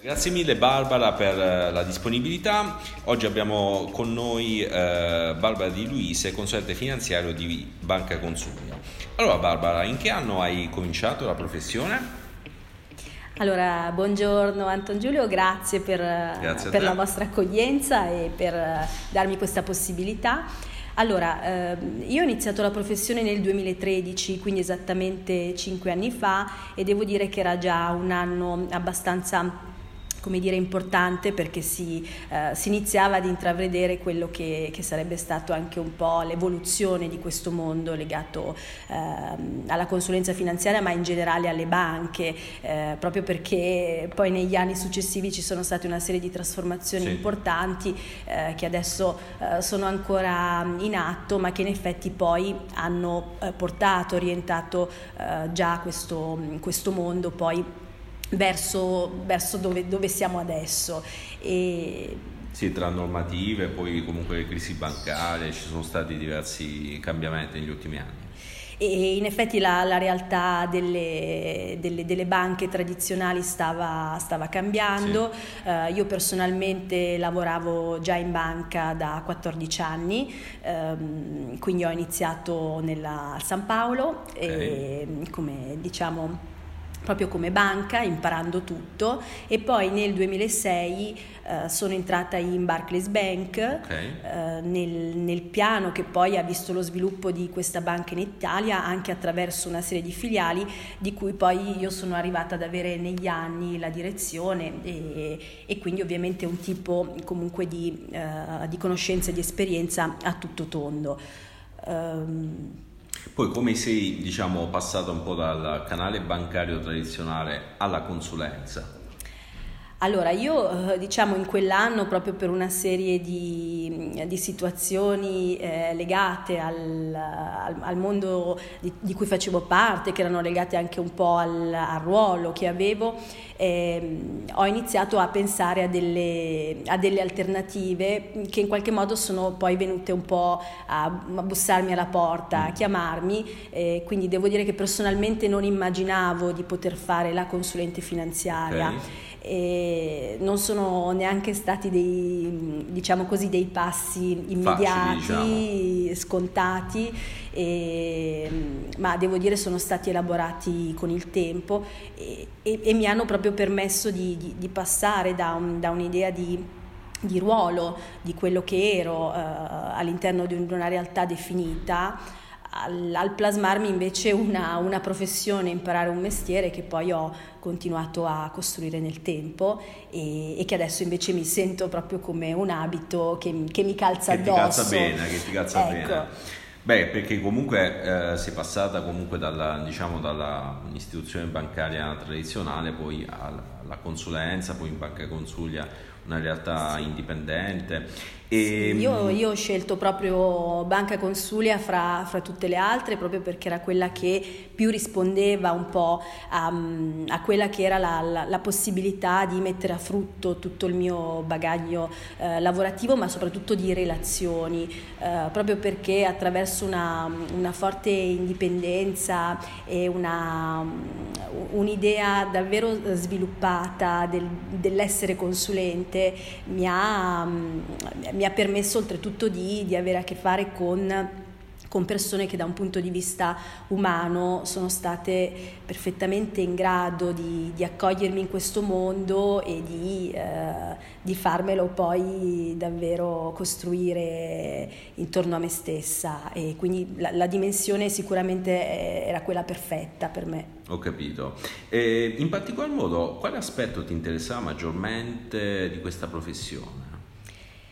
Grazie mille Barbara per eh, la disponibilità. Oggi abbiamo con noi eh, Barbara Di Luise, consulente finanziario di Banca Consumo. Allora Barbara, in che anno hai cominciato la professione? Allora, buongiorno Anton Giulio, grazie per, grazie per la vostra accoglienza e per eh, darmi questa possibilità. Allora, eh, io ho iniziato la professione nel 2013, quindi esattamente cinque anni fa, e devo dire che era già un anno abbastanza come dire, importante perché si, eh, si, iniziava ad intravedere quello che, che, sarebbe stato anche un po' l'evoluzione di questo mondo legato eh, alla consulenza finanziaria ma in generale alle banche, eh, proprio perché poi negli anni successivi ci sono state una serie di trasformazioni sì. importanti eh, che adesso eh, sono ancora in atto ma che in effetti poi hanno eh, portato, orientato già questo, questo mondo poi verso, verso dove, dove, siamo adesso. E... Sì, tra normative, poi comunque le crisi bancarie, ci sono stati diversi cambiamenti negli ultimi anni. E in effetti la, la realtà delle, delle, delle, banche tradizionali stava, stava cambiando. Sì. Uh, io personalmente lavoravo già in banca da 14 anni, um, quindi ho iniziato nella, a San Paolo okay. e come diciamo proprio come banca, imparando tutto e poi nel 2006 eh, sono entrata in Barclays Bank okay. eh, nel, nel, piano che poi ha visto lo sviluppo di questa banca in Italia anche attraverso una serie di filiali di cui poi io sono arrivata ad avere negli anni la direzione e, e quindi ovviamente un tipo comunque di, eh, di conoscenza e di esperienza a tutto tondo. Um, poi come sei diciamo, passato un po' dal canale bancario tradizionale alla consulenza? Allora, io eh, diciamo in quell'anno, proprio per una serie di, di situazioni eh, legate al, al, al mondo di, di, cui facevo parte, che erano legate anche un po' al, al ruolo che avevo, eh, ho iniziato a pensare a delle, a delle, alternative che in qualche modo sono poi venute un po' a, a bussarmi alla porta, a chiamarmi, eh, quindi devo dire che personalmente non immaginavo di poter fare la consulente finanziaria. Okay e non sono neanche stati dei, diciamo così, dei passi immediati, Facili, diciamo. scontati, e, ma devo dire sono stati elaborati con il tempo e, e, e mi hanno proprio permesso di, di, di passare da, un, da un'idea di di ruolo di quello che ero eh, all'interno di una realtà definita al, al plasmarmi invece una, una, professione, imparare un mestiere che poi ho continuato a costruire nel tempo e, e che adesso invece mi sento proprio come un abito che, che mi calza che addosso. Ti calza bene, che ti calza ecco. bene. Beh, perché comunque eh, sei passata comunque dalla, diciamo, dall'istituzione bancaria tradizionale poi alla consulenza, poi in Banca Consulia una realtà sì. indipendente e... Sì, io, io, ho scelto proprio Banca Consulia fra, fra, tutte le altre proprio perché era quella che più rispondeva un po' a, a quella che era la, la, la, possibilità di mettere a frutto tutto il mio bagaglio eh, lavorativo ma soprattutto di relazioni eh, proprio perché attraverso una, una forte indipendenza e una, un'idea davvero sviluppata del, dell'essere consulente mi ha mi ha permesso oltretutto di, di avere a che fare con con persone che da un punto di vista umano sono state perfettamente in grado di, di accogliermi in questo mondo e di, eh, di, farmelo poi davvero costruire intorno a me stessa e quindi la, la dimensione sicuramente era quella perfetta per me. Ho capito. E in particolar modo quale aspetto ti interessava maggiormente di questa professione?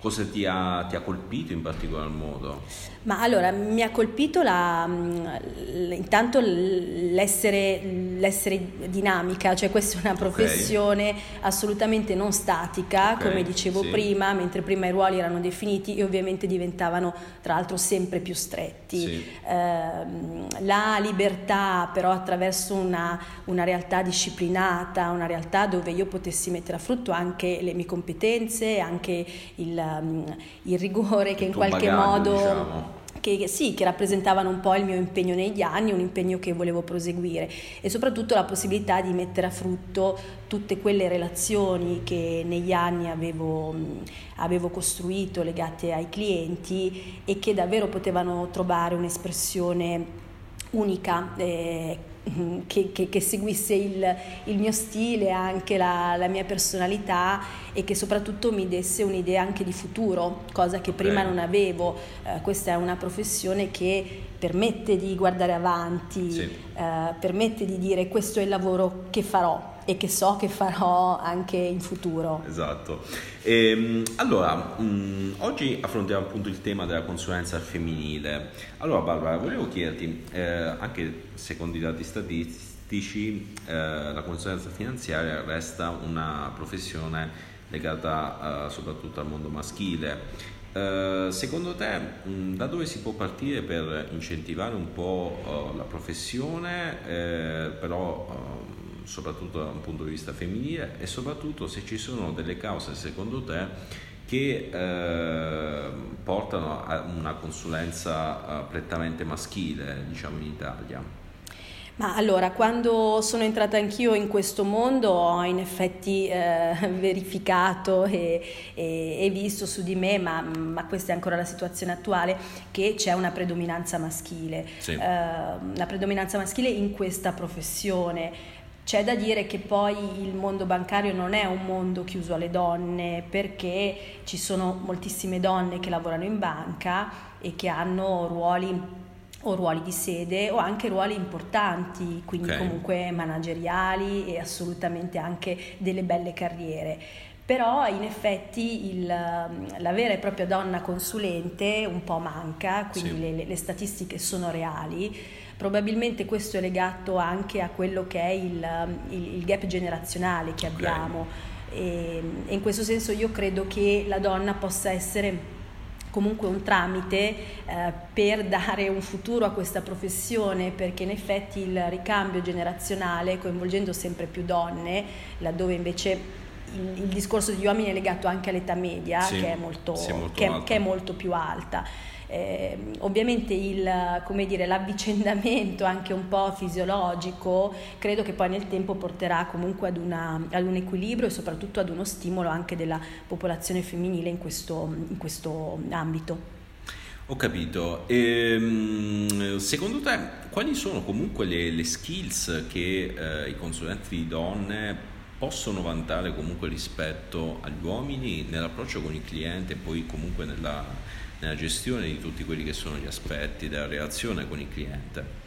Cosa ti ha, ti ha, colpito in particolar modo? Ma allora, mi ha colpito la, intanto l'essere, l'essere, dinamica, cioè questa è una professione okay. assolutamente non statica, okay, come dicevo sì. prima, mentre prima i ruoli erano definiti e ovviamente diventavano tra l'altro sempre più stretti. Sì. Eh, la libertà però attraverso una, una realtà disciplinata, una realtà dove io potessi mettere a frutto anche le mie competenze, anche il, il rigore che in qualche bagaglio, modo... Diciamo che sì, che rappresentavano un po' il mio impegno negli anni, un impegno che volevo proseguire e soprattutto la possibilità di mettere a frutto tutte quelle relazioni che negli anni avevo, avevo costruito legate ai clienti e che davvero potevano trovare un'espressione unica eh, che, che, che, seguisse il, il, mio stile, anche la, la, mia personalità e che soprattutto mi desse un'idea anche di futuro, cosa che prima non avevo. Eh, questa è una professione che permette di guardare avanti, sì. eh, permette di dire questo è il lavoro che farò e che so che farò anche in futuro. Esatto. E, ehm, allora, mh, mm, oggi affrontiamo appunto il tema della consulenza femminile. Allora Barbara, volevo chiederti, eh, anche secondo i dati statistici, eh, la consulenza finanziaria resta una professione legata eh, soprattutto al mondo maschile. Uh, secondo te mh, mm, da dove si può partire per incentivare un po' uh, la professione, eh, però uh, soprattutto da un punto di vista femminile e soprattutto se ci sono delle cause secondo te che eh, portano a una consulenza eh, prettamente maschile diciamo in Italia. Ma allora, quando sono entrata anch'io in questo mondo ho in effetti eh, verificato e, e, e, visto su di me, ma, ma, questa è ancora la situazione attuale, che c'è una predominanza maschile, sì. eh, una predominanza maschile in questa professione. C'è da dire che poi il mondo bancario non è un mondo chiuso alle donne perché ci sono moltissime donne che lavorano in banca e che hanno ruoli o ruoli di sede o anche ruoli importanti, quindi okay. comunque manageriali e assolutamente anche delle belle carriere. Però in effetti il, la vera e propria donna consulente un po' manca, quindi sì. le, le statistiche sono reali. Probabilmente questo è legato anche a quello che è il, il, il gap generazionale che abbiamo. E, e in questo senso io credo che la donna possa essere comunque un tramite eh, per dare un futuro a questa professione perché in effetti il ricambio generazionale coinvolgendo sempre più donne laddove invece il, il discorso degli uomini è legato anche all'età media sì, che, è molto, molto che, che è molto più alta eh, ovviamente il, dire, l'avvicendamento anche un po' fisiologico credo che poi nel tempo porterà comunque ad, una, ad un equilibrio e soprattutto ad uno stimolo anche della popolazione femminile in questo, in questo ambito. Ho capito. E, ehm, secondo te quali sono comunque le, le skills che eh, i consulenti di donne possono vantare comunque rispetto agli uomini nell'approccio con il cliente e poi comunque nella, nella gestione di tutti quelli che sono gli aspetti della relazione con il cliente?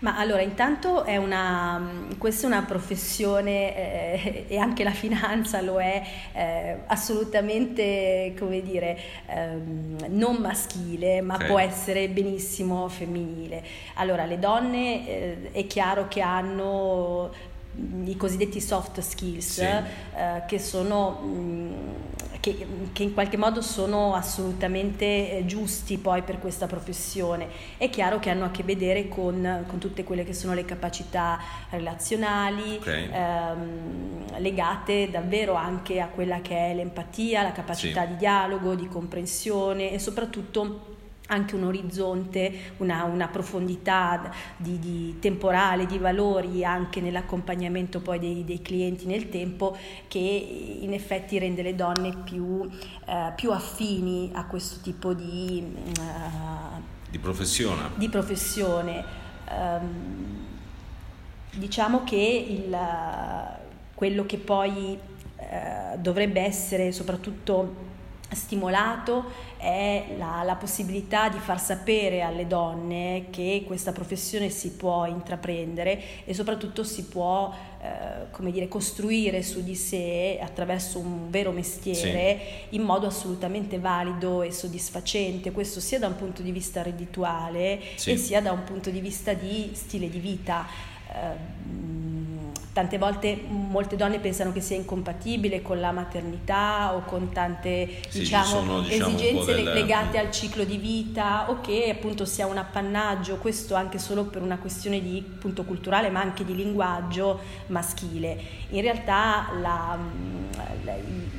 Ma allora, intanto è una, questa è una professione eh, e anche la finanza lo è eh, assolutamente, come dire, ehm, non maschile, ma okay. può essere benissimo femminile. Allora, le donne eh, è chiaro che hanno i cosiddetti soft skills sì. eh, che sono mh, che, che, in qualche modo sono assolutamente eh, giusti poi per questa professione. È chiaro che hanno a che vedere con, con tutte quelle che sono le capacità relazionali, okay. ehm, legate davvero anche a quella che è l'empatia, la capacità sì. di dialogo, di comprensione e soprattutto anche un orizzonte, una, una profondità di, di, temporale, di valori anche nell'accompagnamento poi dei, dei, clienti nel tempo che in effetti rende le donne più, eh, più affini a questo tipo di, uh, di professione. Di professione. Um, diciamo che il, quello che poi uh, dovrebbe essere soprattutto stimolato è la, la, possibilità di far sapere alle donne che questa professione si può intraprendere e soprattutto si può eh, come dire, costruire su di sé attraverso un vero mestiere sì. in modo assolutamente valido e soddisfacente, questo sia da un punto di vista reddituale sì. e sia da un punto di vista di stile di vita. Eh, tante volte molte donne pensano che sia incompatibile con la maternità o con tante sì, diciamo, sono, diciamo, esigenze delle... legate al ciclo di vita o che appunto sia un appannaggio, questo anche solo per una questione di punto culturale ma anche di linguaggio maschile. In realtà la,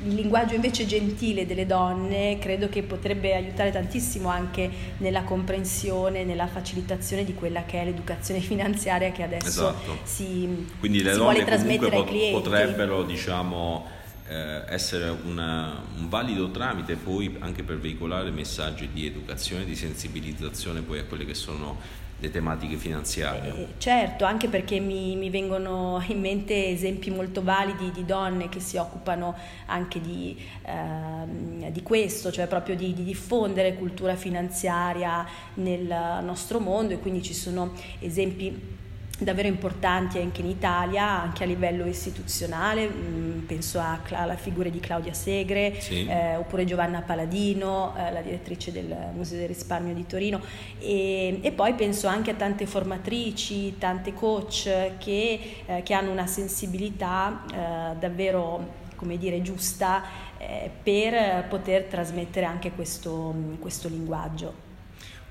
il linguaggio invece gentile delle donne credo che potrebbe aiutare tantissimo anche nella comprensione, nella facilitazione di quella che è l'educazione finanziaria che adesso esatto. si, Quindi le si donne vuole trasmettere ai clienti. potrebbero diciamo eh, essere una, un valido tramite poi anche per veicolare messaggi di educazione, di sensibilizzazione poi a quelle che sono le tematiche finanziarie. Eh, certo, anche perché mi, mi, vengono in mente esempi molto validi di donne che si occupano anche di, eh, di questo, cioè proprio di, di, diffondere cultura finanziaria nel nostro mondo e quindi ci sono esempi davvero importanti anche in Italia, anche a livello istituzionale, mm, penso a, alla figura di Claudia Segre, sì. eh, oppure Giovanna Paladino, eh, la direttrice del Museo del Risparmio di Torino, e, e, poi penso anche a tante formatrici, tante coach che, eh, che hanno una sensibilità eh, davvero come dire, giusta eh, per poter trasmettere anche questo, questo linguaggio.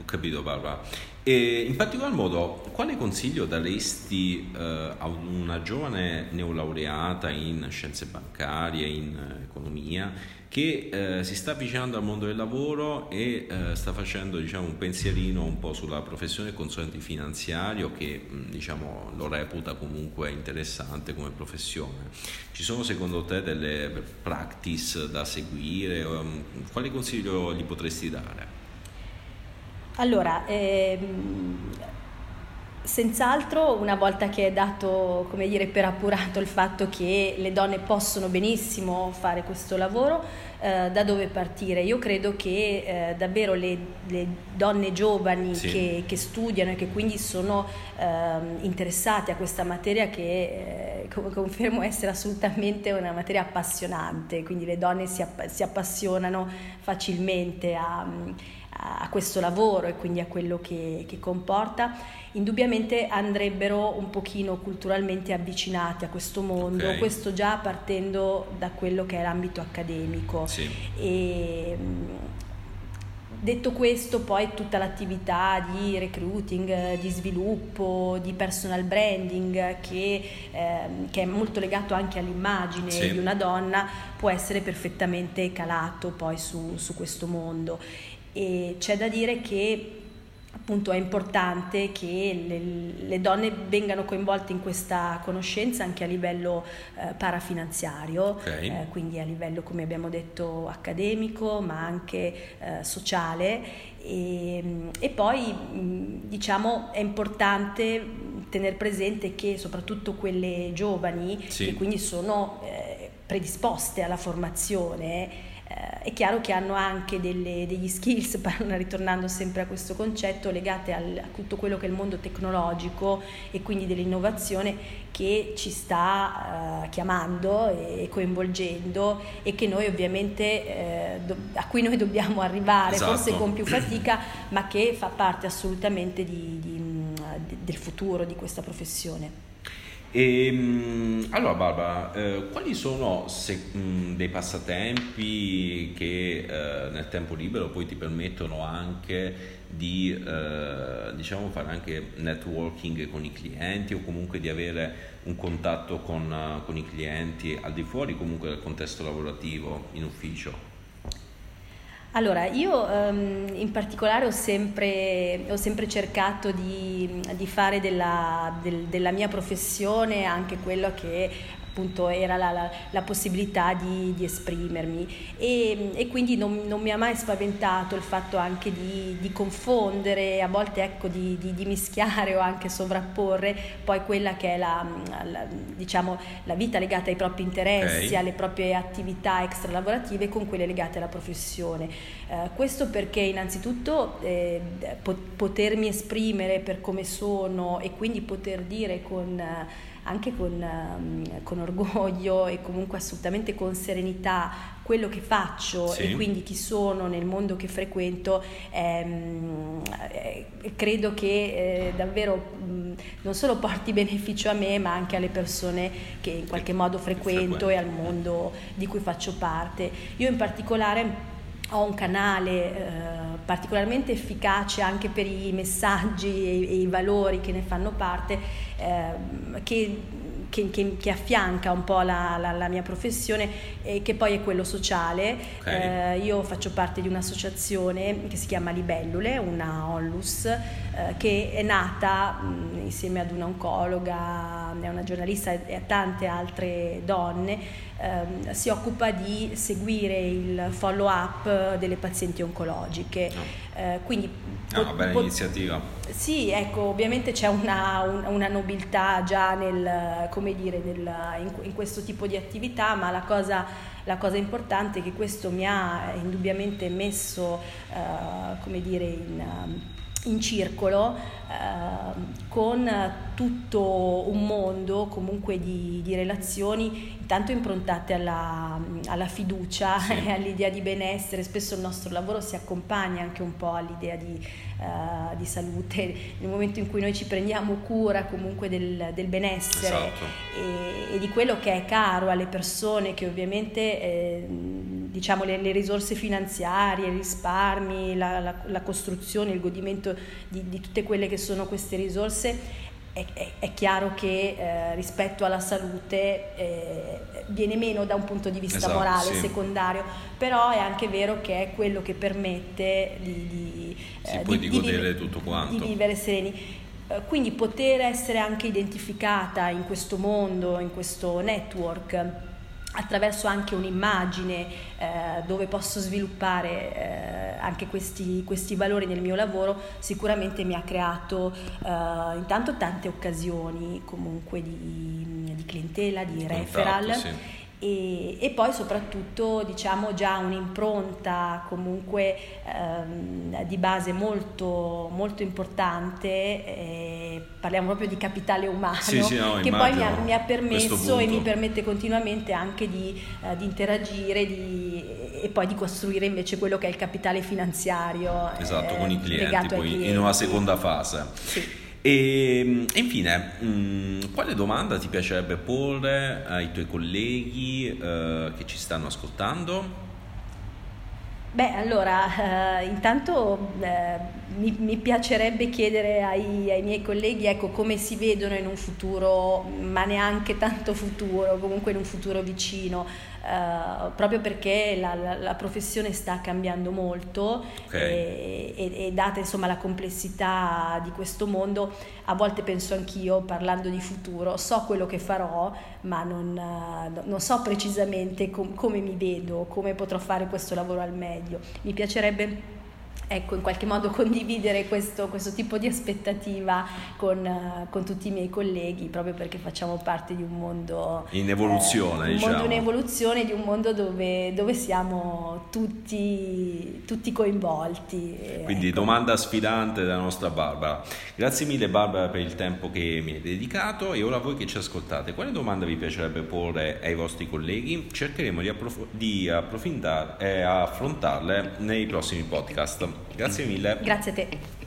Capito Barbara. E in particolar modo, quale consiglio daresti eh, a una giovane neolaureata in scienze bancarie, in eh, economia, che eh, si sta avvicinando al mondo del lavoro e eh, sta facendo diciamo, un pensierino un po' sulla professione consulente finanziario che mh, diciamo, lo reputa comunque interessante come professione? Ci sono secondo te delle practice da seguire? Um, quale consiglio gli potresti dare? Allora, ehm, senz'altro una volta che è dato, come dire, per appurato il fatto che le donne possono benissimo fare questo lavoro, eh, da dove partire? Io credo che eh, davvero le, le, donne giovani sì. che, che, studiano e che quindi sono eh, interessate a questa materia che eh, confermo essere assolutamente una materia appassionante, quindi le donne si, app- si appassionano facilmente a a questo lavoro e quindi a quello che, che, comporta, indubbiamente andrebbero un pochino culturalmente avvicinati a questo mondo, okay. questo già partendo da quello che è l'ambito accademico. Sì. E, detto questo, poi tutta l'attività di recruiting, di sviluppo, di personal branding che, eh, che è molto legato anche all'immagine sì. di una donna può essere perfettamente calato poi su, su questo mondo e c'è da dire che appunto è importante che le, le, donne vengano coinvolte in questa conoscenza anche a livello eh, parafinanziario, okay. eh, quindi a livello come abbiamo detto accademico ma anche eh, sociale e, e poi diciamo è importante tenere presente che soprattutto quelle giovani sì. che quindi sono eh, predisposte alla formazione eh, è chiaro che hanno anche delle, degli skills, ritornando sempre a questo concetto, legate al, a tutto quello che è il mondo tecnologico e quindi dell'innovazione che ci sta uh, chiamando e coinvolgendo e che noi ovviamente eh, do, a cui noi dobbiamo arrivare, esatto. forse con più fatica, ma che fa parte assolutamente di, di, del futuro di questa professione. E, ehm, allora Barbara, eh, quali sono se, mh, dei passatempi che eh, nel tempo libero poi ti permettono anche di eh, diciamo fare anche networking con i clienti o comunque di avere un contatto con, con i clienti al di fuori comunque del contesto lavorativo in ufficio? Allora, io um, in particolare ho sempre, ho sempre cercato di, di fare della, del, della, mia professione anche quello che appunto era la, la, la possibilità di, di esprimermi e, e quindi non, non, mi ha mai spaventato il fatto anche di, di confondere, a volte ecco di, di, mischiare o anche sovrapporre poi quella che è la, la, diciamo, la vita legata ai propri interessi, okay. alle proprie attività extra lavorative con quelle legate alla professione. Eh, questo perché innanzitutto eh, potermi esprimere per come sono e quindi poter dire con anche con, ehm, con, orgoglio e comunque assolutamente con serenità quello che faccio sì. e quindi chi sono nel mondo che frequento, ehm, eh, credo che eh, davvero mh, non solo porti beneficio a me ma anche alle persone che in qualche modo frequento e al mondo di cui faccio parte. Io in particolare ho un canale eh, particolarmente efficace anche per i messaggi e, e, i valori che ne fanno parte, eh, che che, che, che, affianca un po' la, la, la, mia professione e che poi è quello sociale. Okay. Eh, io faccio parte di un'associazione che si chiama Libellule, una Onlus, eh, che è nata mh, insieme ad un'oncologa, una giornalista e a tante altre donne ehm, si occupa di seguire il follow up delle pazienti oncologiche. Oh. Eh, quindi ah, una bella iniziativa. Sì, ecco, ovviamente c'è una, un, una nobiltà già nel, dire, nel, in, in, questo tipo di attività, ma la cosa, la cosa, importante è che questo mi ha indubbiamente messo, uh, come dire, in... In circolo eh, con tutto un mondo comunque di, di relazioni intanto improntate alla, alla fiducia sì. e all'idea di benessere spesso il nostro lavoro si accompagna anche un po' all'idea di, uh, di salute nel momento in cui noi ci prendiamo cura comunque del, del benessere esatto. e, e, di quello che è caro alle persone che ovviamente eh, diciamo le, le, risorse finanziarie, i risparmi, la, la, la costruzione, il godimento di, di, tutte quelle che sono queste risorse, è, è, è chiaro che eh, rispetto alla salute eh, viene meno da un punto di vista esatto, morale, sì. secondario, però è anche vero che è quello che permette di, di, eh, di, di godere tutto quanto. Di vivere sereni eh, quindi poter essere anche identificata in questo mondo, in questo network attraverso anche un'immagine eh, dove posso sviluppare eh, anche questi, questi, valori nel mio lavoro sicuramente mi ha creato eh, intanto tante occasioni comunque di, di clientela, di referral. Sì e, e, poi soprattutto diciamo già un'impronta comunque ehm, di base molto, molto importante, eh, parliamo proprio di capitale umano, sì, sì, no, che poi mi ha, mi ha permesso e mi permette continuamente anche di, eh, di interagire di, e poi di costruire invece quello che è il capitale finanziario. Esatto, eh, con i clienti, poi clienti. in una seconda fase. Sì. E, e infine, mh, mm, quale domanda ti piacerebbe porre ai tuoi colleghi eh, che ci stanno ascoltando? Beh, allora, eh, intanto eh, mi, mi, piacerebbe chiedere ai, ai, miei colleghi ecco, come si vedono in un futuro, ma neanche tanto futuro, comunque in un futuro vicino. Uh, proprio perché la, la, la, professione sta cambiando molto okay. e, e, e, data insomma la complessità di questo mondo, a volte penso anch'io parlando di futuro, so quello che farò, ma non, uh, non so precisamente com- come mi vedo, come potrò fare questo lavoro al meglio. Mi piacerebbe ecco, in qualche modo condividere questo, questo tipo di aspettativa con, uh, con, tutti i miei colleghi, proprio perché facciamo parte di un mondo in evoluzione, eh, un diciamo. mondo in evoluzione, di un mondo dove, dove siamo tutti, tutti coinvolti. Quindi ecco. domanda sfidante della nostra Barbara. Grazie mille Barbara per il tempo che mi hai dedicato e ora voi che ci ascoltate, quale domanda vi piacerebbe porre ai vostri colleghi? Cercheremo di, approf- di approfondare e affrontarle nei prossimi podcast. Grazie mille. Grazie a te.